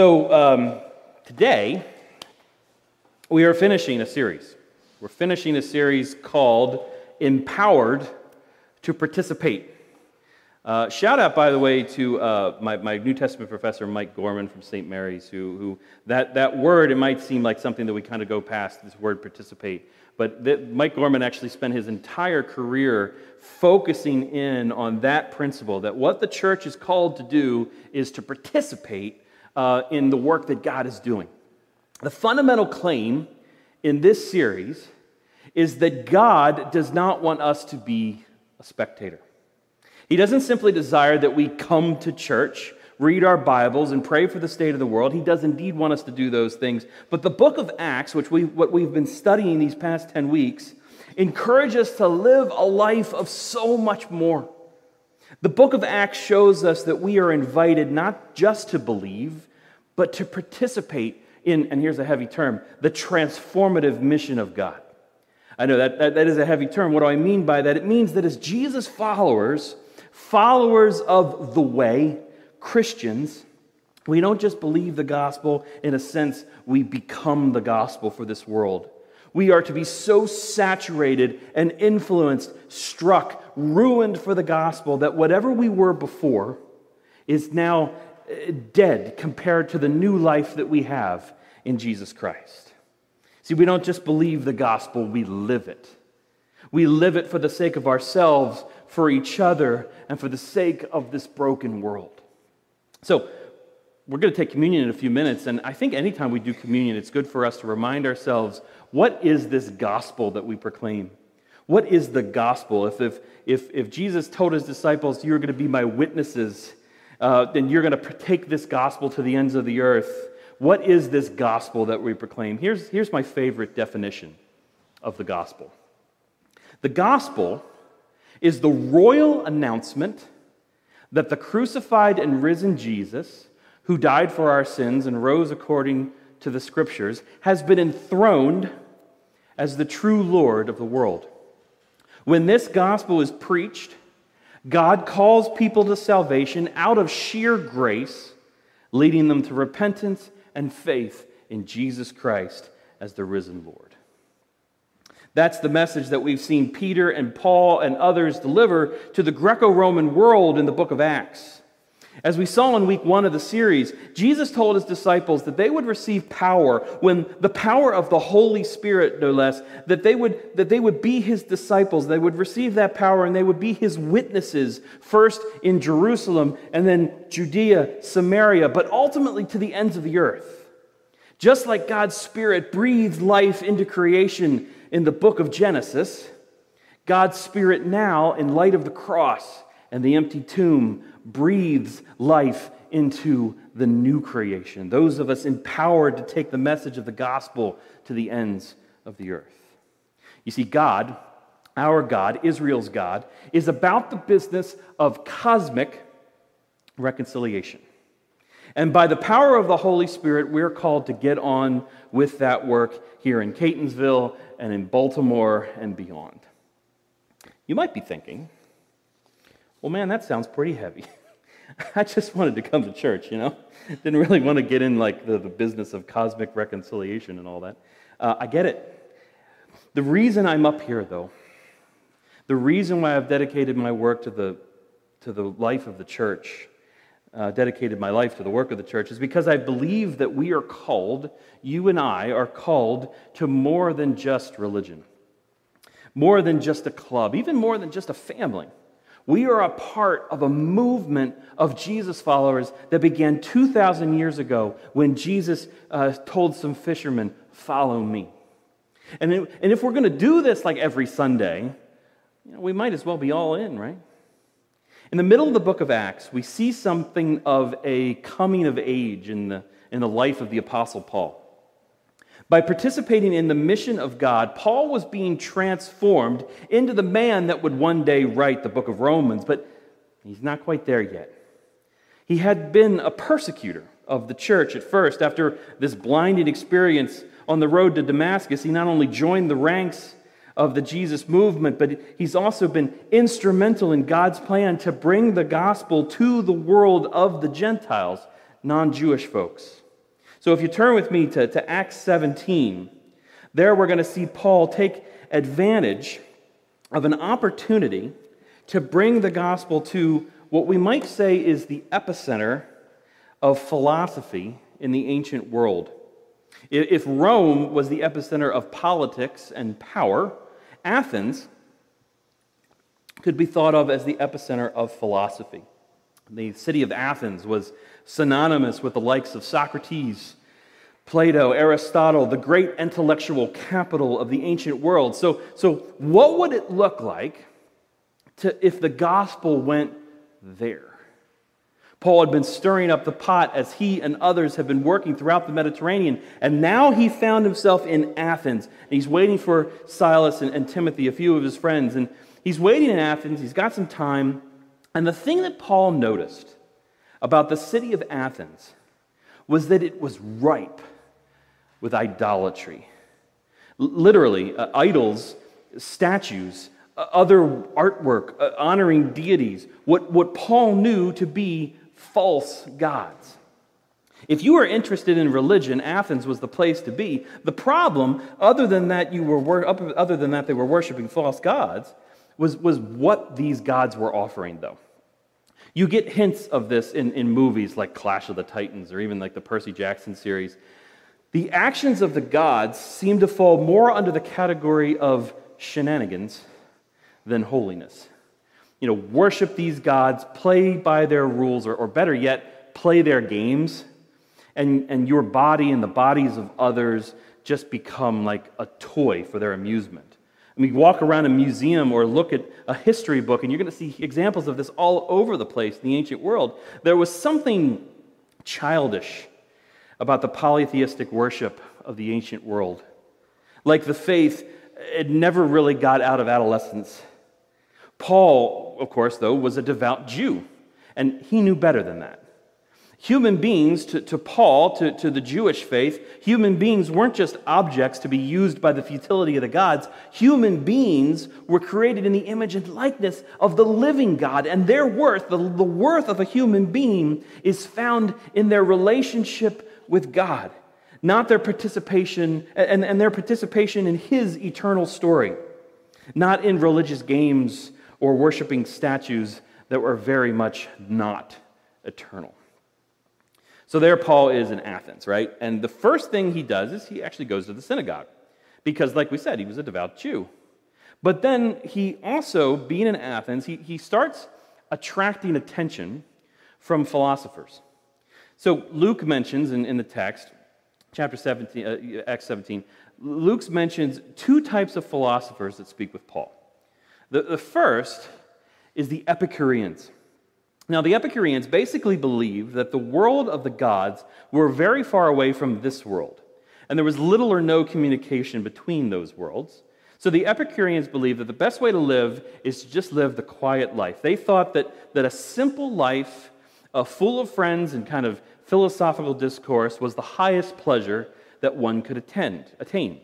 So, um, today, we are finishing a series. We're finishing a series called Empowered to Participate. Uh, shout out, by the way, to uh, my, my, New Testament professor, Mike Gorman from St. Mary's, who, who that, that word, it might seem like something that we kind of go past, this word participate. But Mike Gorman actually spent his entire career focusing in on that principle that what the church is called to do is to participate uh, in the work that God is doing. The fundamental claim in this series is that God does not want us to be a spectator. He doesn't simply desire that we come to church, read our Bibles, and pray for the state of the world. He does indeed want us to do those things. But the book of Acts, which we, what we've been studying these past 10 weeks, encourages us to live a life of so much more. The book of Acts shows us that we are invited not just to believe, but to participate in, and here's a heavy term, the transformative mission of God. I know that, that, that is a heavy term. What do I mean by that? It means that as Jesus followers, followers of the way, Christians, we don't just believe the gospel in a sense, we become the gospel for this world. We are to be so saturated and influenced, struck, ruined for the gospel that whatever we were before is now dead compared to the new life that we have in Jesus Christ. See, we don't just believe the gospel, we live it. We live it for the sake of ourselves, for each other, and for the sake of this broken world. So, we're going to take communion in a few minutes, and I think anytime we do communion, it's good for us to remind ourselves what is this gospel that we proclaim? What is the gospel? If, if, if, if Jesus told his disciples, You're going to be my witnesses, uh, then you're going to take this gospel to the ends of the earth. What is this gospel that we proclaim? Here's, here's my favorite definition of the gospel the gospel is the royal announcement that the crucified and risen Jesus, who died for our sins and rose according to the scriptures, has been enthroned as the true Lord of the world. When this gospel is preached, God calls people to salvation out of sheer grace, leading them to repentance and faith in Jesus Christ as the risen Lord. That's the message that we've seen Peter and Paul and others deliver to the Greco Roman world in the book of Acts. As we saw in week one of the series, Jesus told his disciples that they would receive power when the power of the Holy Spirit, no less, that they would, that they would be his disciples. They would receive that power and they would be his witnesses, first in Jerusalem and then Judea, Samaria, but ultimately to the ends of the earth. Just like God's Spirit breathed life into creation in the book of Genesis, God's Spirit now, in light of the cross and the empty tomb, breathes life into the new creation. Those of us empowered to take the message of the gospel to the ends of the earth. You see, God, our God, Israel's God, is about the business of cosmic reconciliation. And by the power of the Holy Spirit, we're called to get on with that work here in Catonsville and in Baltimore and beyond. You might be thinking, well, man, that sounds pretty heavy. I just wanted to come to church, you know? Didn't really want to get in like the, the business of cosmic reconciliation and all that. Uh, I get it. The reason I'm up here, though, the reason why I've dedicated my work to the, to the life of the church, uh, dedicated my life to the work of the church, is because I believe that we are called, you and I are called to more than just religion, more than just a club, even more than just a family. We are a part of a movement of Jesus followers that began 2,000 years ago when Jesus uh, told some fishermen, Follow me. And, it, and if we're going to do this like every Sunday, you know, we might as well be all in, right? In the middle of the book of Acts, we see something of a coming of age in the, in the life of the Apostle Paul. By participating in the mission of God, Paul was being transformed into the man that would one day write the book of Romans, but he's not quite there yet. He had been a persecutor of the church at first. After this blinding experience on the road to Damascus, he not only joined the ranks of the Jesus movement, but he's also been instrumental in God's plan to bring the gospel to the world of the Gentiles, non Jewish folks. So if you turn with me to, to Acts 17, there we're going to see Paul take advantage of an opportunity to bring the gospel to what we might say is the epicenter of philosophy in the ancient world. If Rome was the epicenter of politics and power, Athens could be thought of as the epicenter of philosophy. The city of Athens was synonymous with the likes of Socrates, Plato, Aristotle, the great intellectual capital of the ancient world. So, so what would it look like to, if the gospel went there? Paul had been stirring up the pot as he and others have been working throughout the Mediterranean. And now he found himself in Athens. And he's waiting for Silas and, and Timothy, a few of his friends. And he's waiting in Athens. He's got some time. And the thing that Paul noticed about the city of Athens was that it was ripe with idolatry. Literally, uh, idols, statues, uh, other artwork uh, honoring deities, what, what Paul knew to be false gods. If you were interested in religion, Athens was the place to be. The problem, other than that, you were other than that they were worshiping false gods, was, was what these gods were offering, though. You get hints of this in, in movies like Clash of the Titans or even like the Percy Jackson series. The actions of the gods seem to fall more under the category of shenanigans than holiness you know, worship these gods, play by their rules, or, or better yet, play their games, and, and your body and the bodies of others just become like a toy for their amusement. I mean, walk around a museum or look at a history book, and you're going to see examples of this all over the place in the ancient world. There was something childish about the polytheistic worship of the ancient world. Like the faith, it never really got out of adolescence. Paul, of course, though, was a devout Jew, and he knew better than that. Human beings, to, to Paul, to, to the Jewish faith, human beings weren't just objects to be used by the futility of the gods. Human beings were created in the image and likeness of the living God, and their worth, the, the worth of a human being, is found in their relationship with God, not their participation, and, and their participation in His eternal story, not in religious games or worshiping statues that were very much not eternal. So there Paul is in Athens, right? And the first thing he does is he actually goes to the synagogue because, like we said, he was a devout Jew. But then he also, being in Athens, he, he starts attracting attention from philosophers. So Luke mentions in, in the text, chapter 17, uh, Acts 17, Luke mentions two types of philosophers that speak with Paul. The, the first is the Epicureans. Now, the Epicureans basically believed that the world of the gods were very far away from this world, and there was little or no communication between those worlds. So the Epicureans believed that the best way to live is to just live the quiet life. They thought that, that a simple life, uh, full of friends and kind of philosophical discourse, was the highest pleasure that one could attend, attain.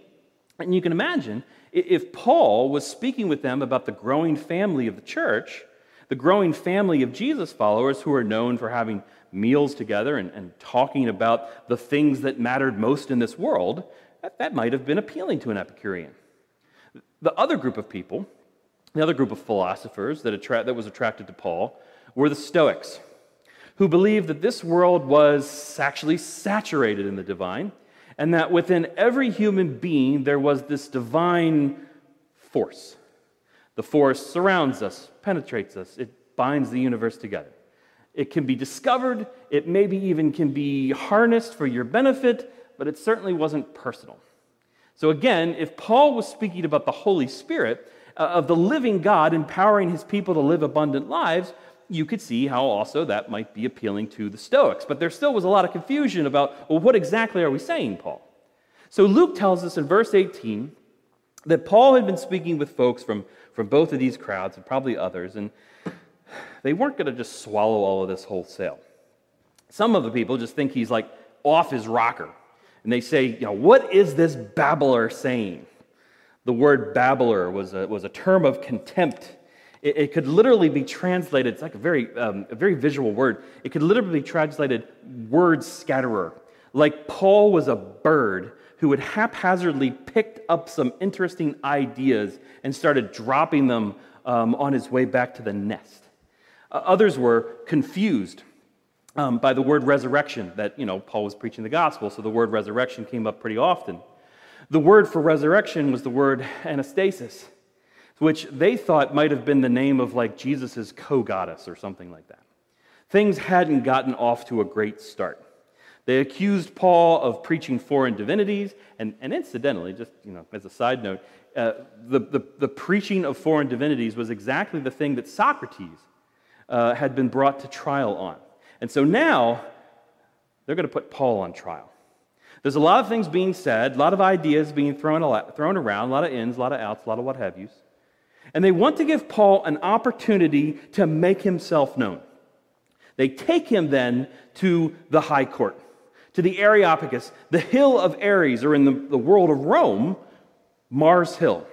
And you can imagine if Paul was speaking with them about the growing family of the church, the growing family of Jesus followers who are known for having meals together and, and talking about the things that mattered most in this world, that, that might have been appealing to an Epicurean. The other group of people, the other group of philosophers that, attra- that was attracted to Paul, were the Stoics, who believed that this world was actually saturated in the divine and that within every human being there was this divine force. The force surrounds us, penetrates us, it binds the universe together. It can be discovered, it maybe even can be harnessed for your benefit, but it certainly wasn't personal. So, again, if Paul was speaking about the Holy Spirit, uh, of the living God empowering his people to live abundant lives, you could see how also that might be appealing to the Stoics. But there still was a lot of confusion about, well, what exactly are we saying, Paul? So Luke tells us in verse 18 that Paul had been speaking with folks from, from both of these crowds and probably others, and they weren't going to just swallow all of this wholesale. Some of the people just think he's like off his rocker. And they say, you know, what is this babbler saying? The word babbler was a, was a term of contempt it, it could literally be translated, it's like a very, um, a very visual word. It could literally be translated word scatterer. like Paul was a bird who had haphazardly picked up some interesting ideas and started dropping them um, on his way back to the nest. Uh, others were confused um, by the word resurrection that, you know, Paul was preaching the gospel, so the word resurrection came up pretty often. The word for resurrection was the word anastasis, which they thought might have been the name of like Jesus' co goddess or something like that. Things hadn't gotten off to a great start. They accused Paul of preaching foreign divinities, and, and incidentally, just you know, as a side note, uh, the, the, the, preaching of foreign divinities was exactly the thing that Socrates uh, had been brought to trial on. And so now they're going to put Paul on trial. There's a lot of things being said, a lot of ideas being thrown, thrown around, a lot of ins, a lot of outs, a lot of what have yous. And they want to give Paul an opportunity to make himself known. They take him then to the high court, to the Areopagus, the hill of Ares, or in the, the world of Rome, Mars Hill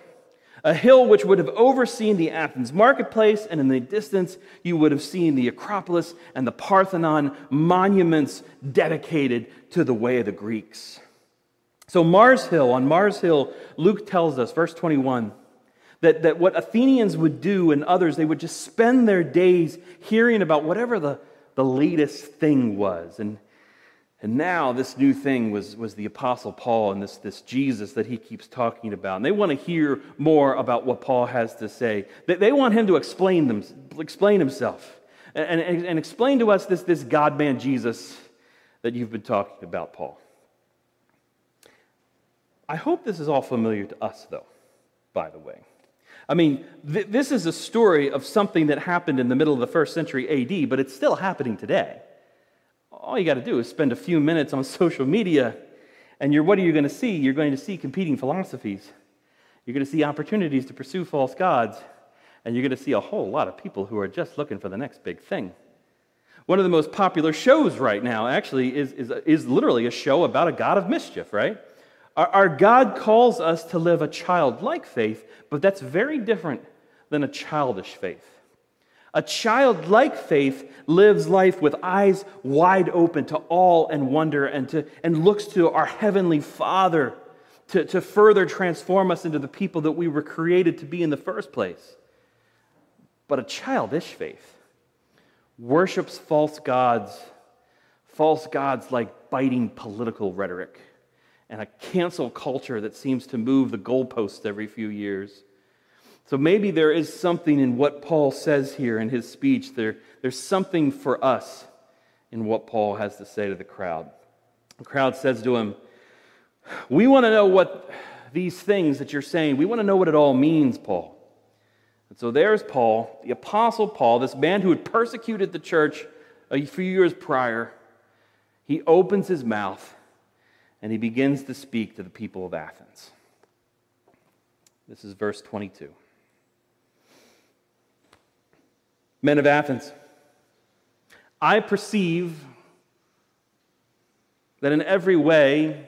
a hill which would have overseen the Athens marketplace, and in the distance, you would have seen the Acropolis and the Parthenon monuments dedicated to the way of the Greeks. So, Mars Hill, on Mars Hill, Luke tells us, verse 21, that, that what Athenians would do and others, they would just spend their days hearing about whatever the, the latest thing was. And and now this new thing was, was the Apostle Paul and this, this Jesus that he keeps talking about. And they want to hear more about what Paul has to say. They, they want him to explain, them, explain himself and, and, and explain to us this, this God man Jesus that you've been talking about, Paul. I hope this is all familiar to us, though, by the way. I mean, th- this is a story of something that happened in the middle of the first century AD, but it's still happening today all you got to do is spend a few minutes on social media, and you're, what are you going to see? You're going to see competing philosophies. You're going to see opportunities to pursue false gods, and you're going to see a whole lot of people who are just looking for the next big thing. One of the most popular shows right now, actually, is, is, is literally a show about a God of mischief, right? Our, our God calls us to live a childlike faith, but that's very different than a childish faith. A childlike faith lives life with eyes wide open to all and wonder and, to, and looks to our Heavenly Father to, to further transform us into the people that we were created to be in the first place. But a childish faith worships false gods, false gods like biting political rhetoric and a cancel culture that seems to move the goalposts every few years. So maybe there is something in what Paul says here in his speech. There, there's something for us in what Paul has to say to the crowd. The crowd says to him, We want to know what these things that you're saying, we want to know what it all means, Paul. And so there's Paul, the Apostle Paul, this man who had persecuted the church a few years prior. He opens his mouth and he begins to speak to the people of Athens. This is verse 22. Men of Athens, I perceive that in every way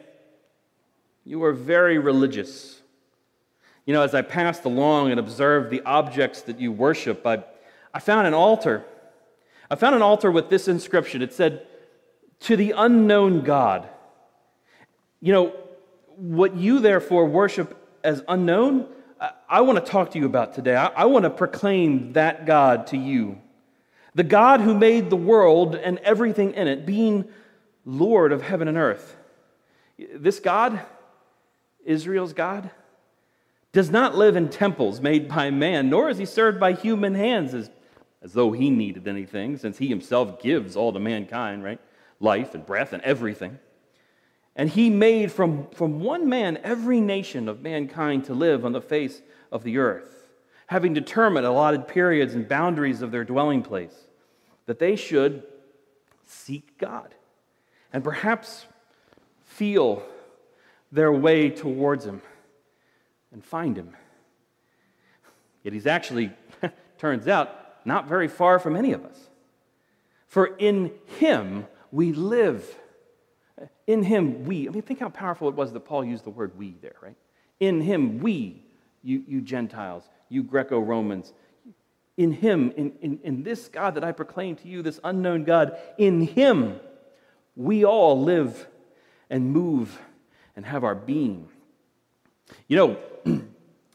you are very religious. You know, as I passed along and observed the objects that you worship, I, I found an altar. I found an altar with this inscription. It said, To the unknown God. You know, what you therefore worship as unknown, I want to talk to you about today. I want to proclaim that God to you. The God who made the world and everything in it, being Lord of heaven and earth. This God, Israel's God, does not live in temples made by man, nor is he served by human hands as, as though he needed anything, since he himself gives all to mankind, right? Life and breath and everything. And he made from, from one man every nation of mankind to live on the face of the earth, having determined allotted periods and boundaries of their dwelling place, that they should seek God and perhaps feel their way towards him and find him. Yet he's actually, turns out, not very far from any of us. For in him we live in him, we. I mean, think how powerful it was that Paul used the word we there, right? In him, we, you, you Gentiles, you Greco Romans, in him, in, in, in this God that I proclaim to you, this unknown God, in him, we all live and move and have our being. You know,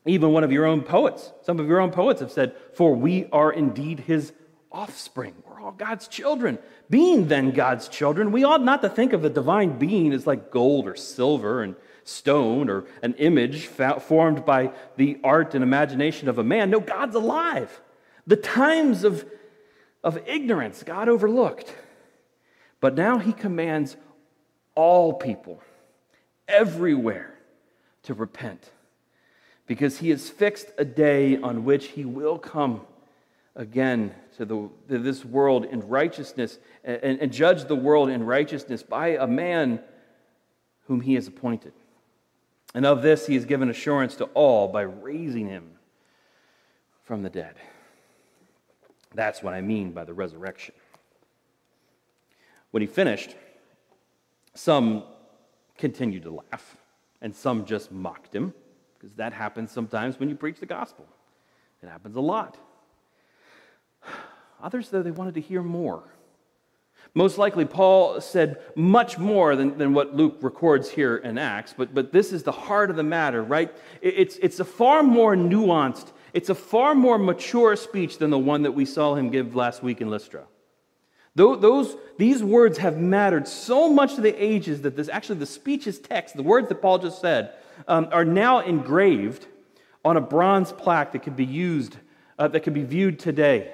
even one of your own poets, some of your own poets have said, For we are indeed his offspring. We're all God's children. Being then God's children, we ought not to think of the divine being as like gold or silver and stone or an image formed by the art and imagination of a man. No, God's alive. The times of, of ignorance God overlooked. But now he commands all people, everywhere, to repent because he has fixed a day on which he will come again to, the, to this world in righteousness and, and judge the world in righteousness by a man whom he has appointed. And of this he has given assurance to all by raising him from the dead. That's what I mean by the resurrection. When he finished, some continued to laugh, and some just mocked him, because that happens sometimes when you preach the gospel. It happens a lot. Others, though, they wanted to hear more. Most likely, Paul said much more than, than what Luke records here in Acts, but, but this is the heart of the matter, right? It's, it's a far more nuanced, it's a far more mature speech than the one that we saw him give last week in Lystra. Those, these words have mattered so much to the ages that this actually the speech's text, the words that Paul just said, um, are now engraved on a bronze plaque that can be used, uh, that can be viewed today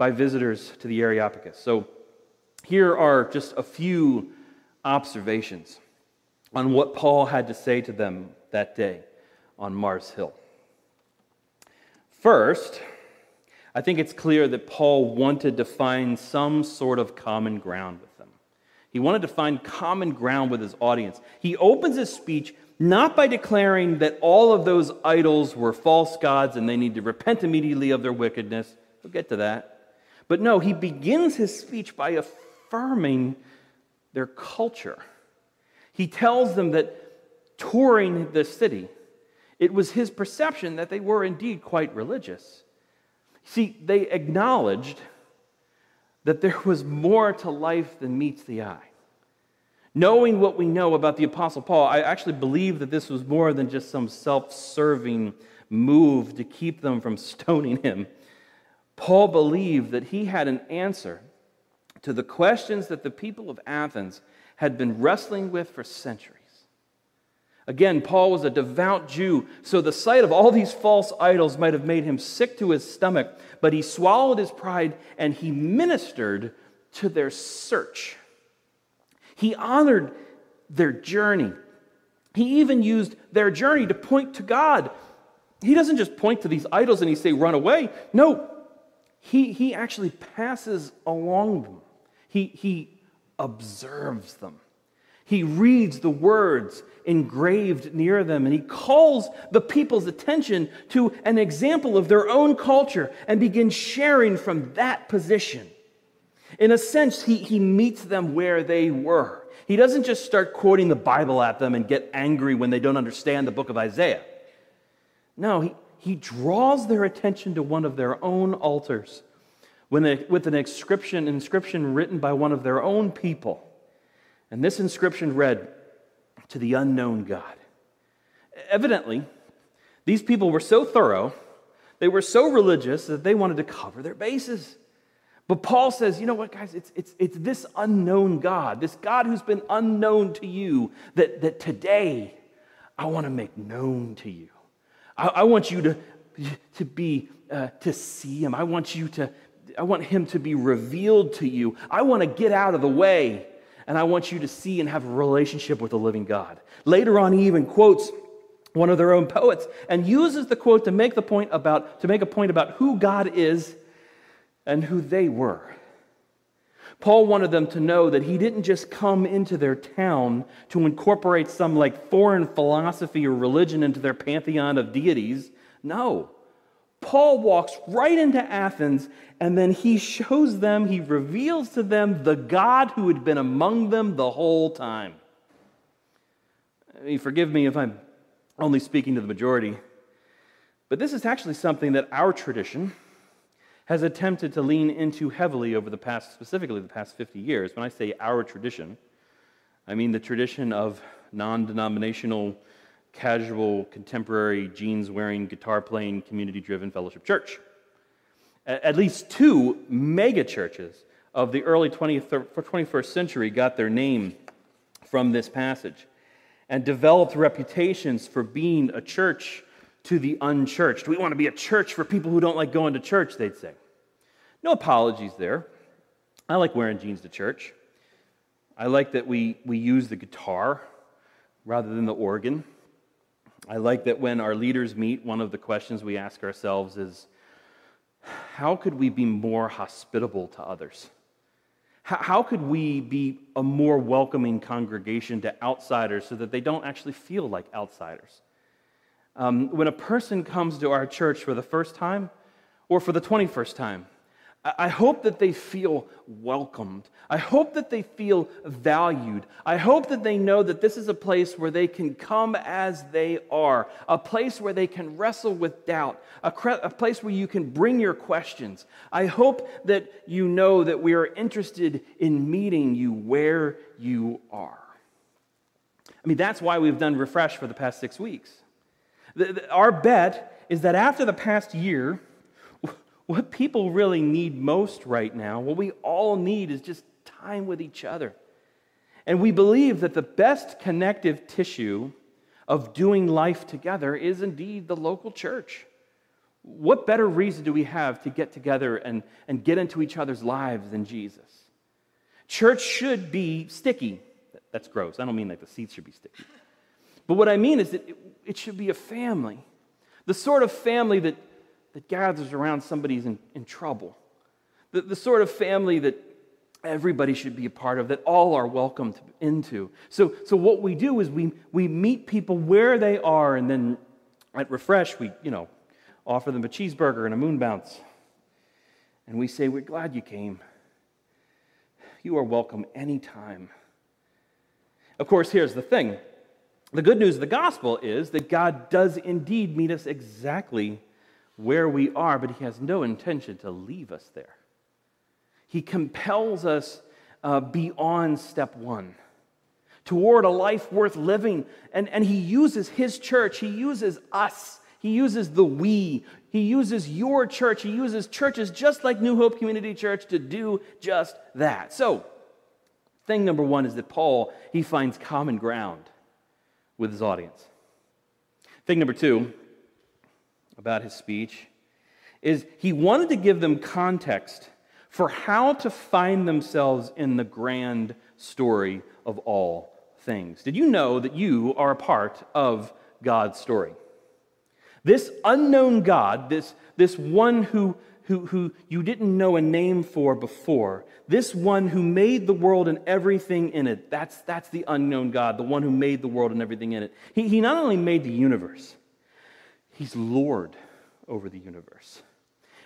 by visitors to the Areopagus. So here are just a few observations on what Paul had to say to them that day on Mars Hill. First, I think it's clear that Paul wanted to find some sort of common ground with them. He wanted to find common ground with his audience. He opens his speech not by declaring that all of those idols were false gods and they need to repent immediately of their wickedness. We'll get to that. But no, he begins his speech by affirming their culture. He tells them that touring the city, it was his perception that they were indeed quite religious. See, they acknowledged that there was more to life than meets the eye. Knowing what we know about the Apostle Paul, I actually believe that this was more than just some self serving move to keep them from stoning him. Paul believed that he had an answer to the questions that the people of Athens had been wrestling with for centuries. Again, Paul was a devout Jew, so the sight of all these false idols might have made him sick to his stomach, but he swallowed his pride and he ministered to their search. He honored their journey. He even used their journey to point to God. He doesn't just point to these idols and he say, run away. No, he, he actually passes along them. He, he observes them. He reads the words engraved near them and he calls the people's attention to an example of their own culture and begins sharing from that position. In a sense, he, he meets them where they were. He doesn't just start quoting the Bible at them and get angry when they don't understand the book of Isaiah. No, he, he draws their attention to one of their own altars when with an inscription, inscription written by one of their own people. And this inscription read, To the unknown God. Evidently, these people were so thorough, they were so religious that they wanted to cover their bases. But Paul says, you know what, guys? It's, it's, it's this unknown God, this God who's been unknown to you, that, that today I want to make known to you. I, I want you to, to be, uh, to see him. I want you to, I want him to be revealed to you. I want to get out of the way and I want you to see and have a relationship with the living God. Later on, he even quotes one of their own poets and uses the quote to make the point about to make a point about who God is and who they were. Paul wanted them to know that he didn't just come into their town to incorporate some like foreign philosophy or religion into their pantheon of deities. No. Paul walks right into Athens and then he shows them, he reveals to them the God who had been among them the whole time. I mean, forgive me if I'm only speaking to the majority, but this is actually something that our tradition has attempted to lean into heavily over the past, specifically the past 50 years. When I say our tradition, I mean the tradition of non denominational, casual, contemporary, jeans wearing, guitar playing, community driven fellowship church. At least two mega churches of the early 20th, 21st century got their name from this passage and developed reputations for being a church to the unchurched. We want to be a church for people who don't like going to church, they'd say. No apologies there. I like wearing jeans to church. I like that we, we use the guitar rather than the organ. I like that when our leaders meet, one of the questions we ask ourselves is how could we be more hospitable to others? How could we be a more welcoming congregation to outsiders so that they don't actually feel like outsiders? Um, when a person comes to our church for the first time or for the 21st time, I hope that they feel welcomed. I hope that they feel valued. I hope that they know that this is a place where they can come as they are, a place where they can wrestle with doubt, a, cre- a place where you can bring your questions. I hope that you know that we are interested in meeting you where you are. I mean, that's why we've done Refresh for the past six weeks. Our bet is that after the past year, what people really need most right now, what we all need is just time with each other. And we believe that the best connective tissue of doing life together is indeed the local church. What better reason do we have to get together and, and get into each other's lives than Jesus? Church should be sticky. That's gross. I don't mean like the seats should be sticky. But what I mean is that it, it should be a family. The sort of family that that gathers around somebody who's in, in trouble. The, the sort of family that everybody should be a part of, that all are welcomed into. So, so what we do is we, we meet people where they are, and then at Refresh, we, you know, offer them a cheeseburger and a moon bounce. And we say, We're glad you came. You are welcome anytime. Of course, here's the thing the good news of the gospel is that God does indeed meet us exactly where we are, but He has no intention to leave us there. He compels us uh, beyond step one toward a life worth living. And, and He uses His church, He uses us, He uses the we, He uses your church, He uses churches just like New Hope Community Church to do just that. So, thing number one is that Paul, he finds common ground with his audience. Thing number two, about his speech is he wanted to give them context for how to find themselves in the grand story of all things. Did you know that you are a part of God's story? This unknown God, this, this one who, who, who you didn't know a name for before, this one who made the world and everything in it, that's, that's the unknown God, the one who made the world and everything in it. He, he not only made the universe, He's Lord over the universe.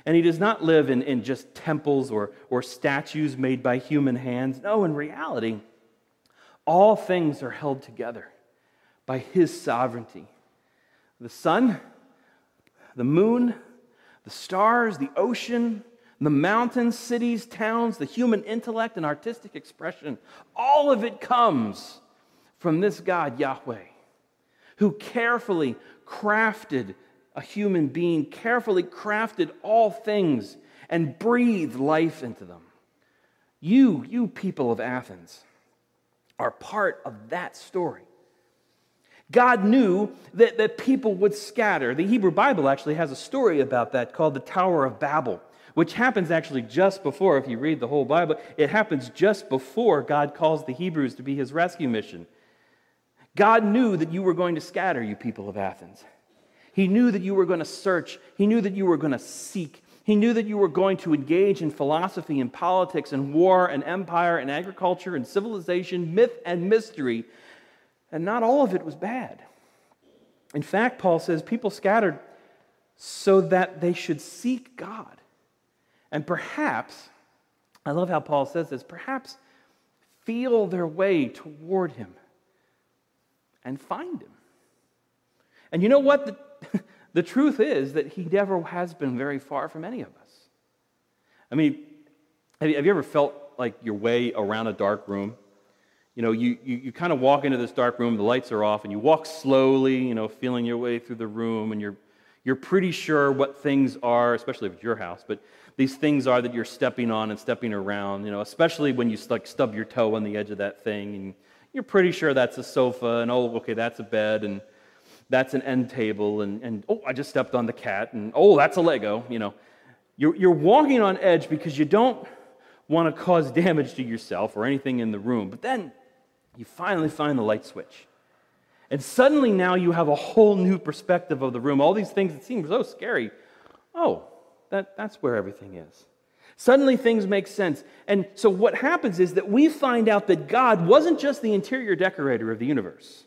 And he does not live in, in just temples or, or statues made by human hands. No, in reality, all things are held together by his sovereignty. The sun, the moon, the stars, the ocean, the mountains, cities, towns, the human intellect and artistic expression, all of it comes from this God, Yahweh, who carefully crafted a human being, carefully crafted all things and breathed life into them. You, you people of Athens, are part of that story. God knew that, that people would scatter. The Hebrew Bible actually has a story about that called the Tower of Babel, which happens actually just before, if you read the whole Bible, it happens just before God calls the Hebrews to be his rescue mission. God knew that you were going to scatter, you people of Athens. He knew that you were going to search. He knew that you were going to seek. He knew that you were going to engage in philosophy and politics and war and empire and agriculture and civilization, myth and mystery. And not all of it was bad. In fact, Paul says people scattered so that they should seek God. And perhaps, I love how Paul says this, perhaps feel their way toward him and find him. And you know what? The, the truth is that he never has been very far from any of us. I mean, have you, have you ever felt like your way around a dark room? You know, you, you, you kind of walk into this dark room, the lights are off, and you walk slowly, you know, feeling your way through the room, and you're, you're pretty sure what things are, especially if it's your house, but these things are that you're stepping on and stepping around, you know, especially when you like stub your toe on the edge of that thing, and you're pretty sure that's a sofa, and oh, okay, that's a bed, and that's an end table, and, and oh, I just stepped on the cat, and oh, that's a Lego, you know. You're, you're walking on edge because you don't want to cause damage to yourself or anything in the room. But then you finally find the light switch. And suddenly now you have a whole new perspective of the room. All these things that seem so scary. Oh, that, that's where everything is. Suddenly things make sense. And so what happens is that we find out that God wasn't just the interior decorator of the universe.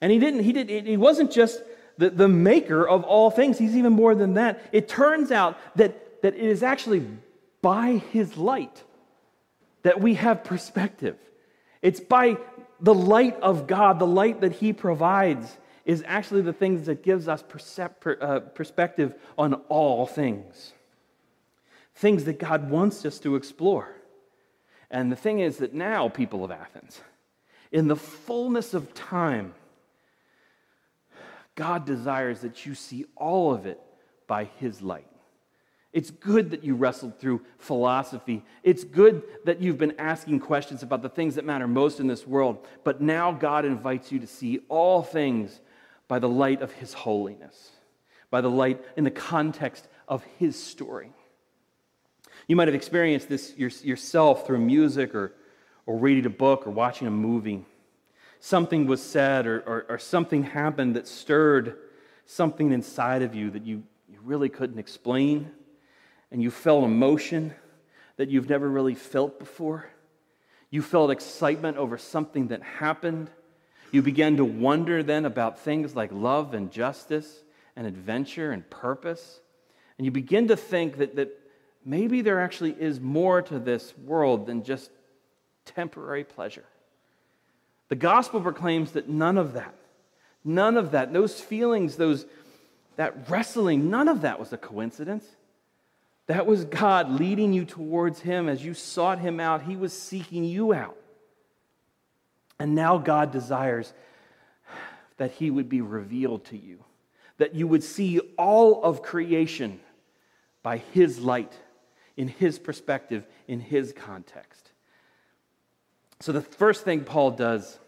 And he didn't, he did he wasn't just the, the maker of all things. He's even more than that. It turns out that, that it is actually by his light that we have perspective. It's by the light of God, the light that he provides, is actually the things that gives us uh, perspective on all things. Things that God wants us to explore. And the thing is that now, people of Athens, in the fullness of time, God desires that you see all of it by His light. It's good that you wrestled through philosophy. It's good that you've been asking questions about the things that matter most in this world. But now God invites you to see all things by the light of His holiness, by the light in the context of His story. You might have experienced this yourself through music or, or reading a book or watching a movie something was said or, or, or, something happened that stirred something inside of you that you, you really couldn't explain, and you felt emotion that you've never really felt before. You felt excitement over something that happened. You began to wonder then about things like love and justice and adventure and purpose. And you begin to think that, that maybe there actually is more to this world than just temporary pleasure. The gospel proclaims that none of that, none of that, those feelings, those, that wrestling, none of that was a coincidence. That was God leading you towards Him as you sought Him out. He was seeking you out. And now God desires that He would be revealed to you, that you would see all of creation by His light, in His perspective, in His context. So the first thing Paul does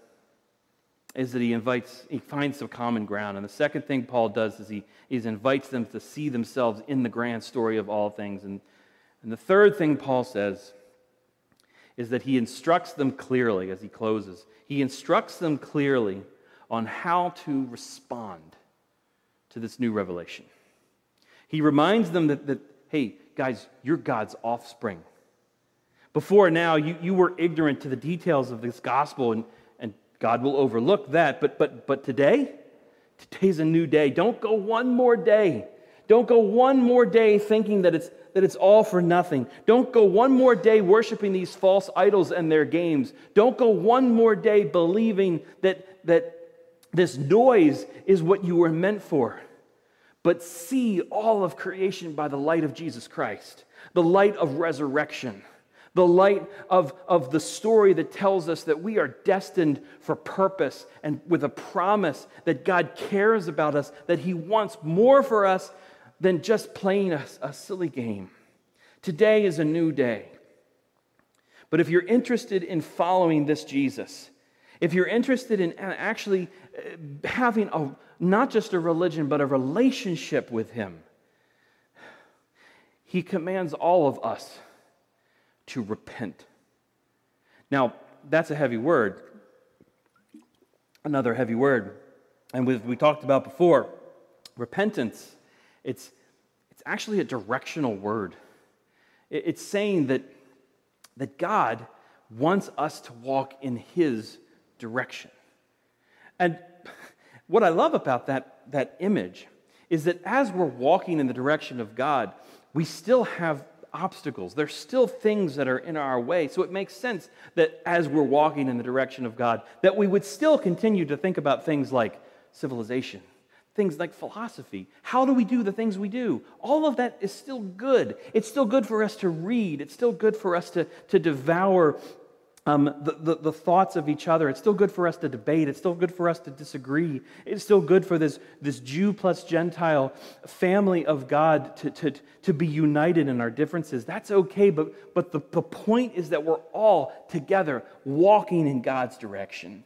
is that he invites, he finds some common ground. And the second thing Paul does is he, he invites them to see themselves in the grand story of all things. And, and the third thing Paul says is that he instructs them clearly as he closes. He instructs them clearly on how to respond to this new revelation. He reminds them that, that hey, guys, you're God's offspring. Before now, you, you were ignorant to the details of this gospel, and, God will overlook that. But, but, but today, today's a new day. Don't go one more day. Don't go one more day thinking that it's, that it's all for nothing. Don't go one more day worshiping these false idols and their games. Don't go one more day believing that, that this noise is what you were meant for. But see all of creation by the light of Jesus Christ, the light of resurrection the light of, of the story that tells us that we are destined for purpose and with a promise that God cares about us, that He wants more for us than just playing a, a silly game. Today is a new day. But if you're interested in following this Jesus, if you're interested in actually uh, having a, not just a religion, but a relationship with Him, He commands all of us to repent. Now, that's a heavy word. Another heavy word. And we, talked about before, repentance, it's, it's actually a directional word. It's saying that, that God wants us to walk in His direction. And what I love about that, that image is that as we're walking in the direction of God, we still have obstacles. There's still things that are in our way. So it makes sense that as we're walking in the direction of God, that we would still continue to think about things like civilization, things like philosophy. How do we do the things we do? All of that is still good. It's still good for us to read. It's still good for us to, to devour um, the, the, the, thoughts of each other. It's still good for us to debate. It's still good for us to disagree. It's still good for this, this Jew plus Gentile family of God to, to, to be united in our differences. That's okay, but, but the, the point is that we're all together walking in God's direction.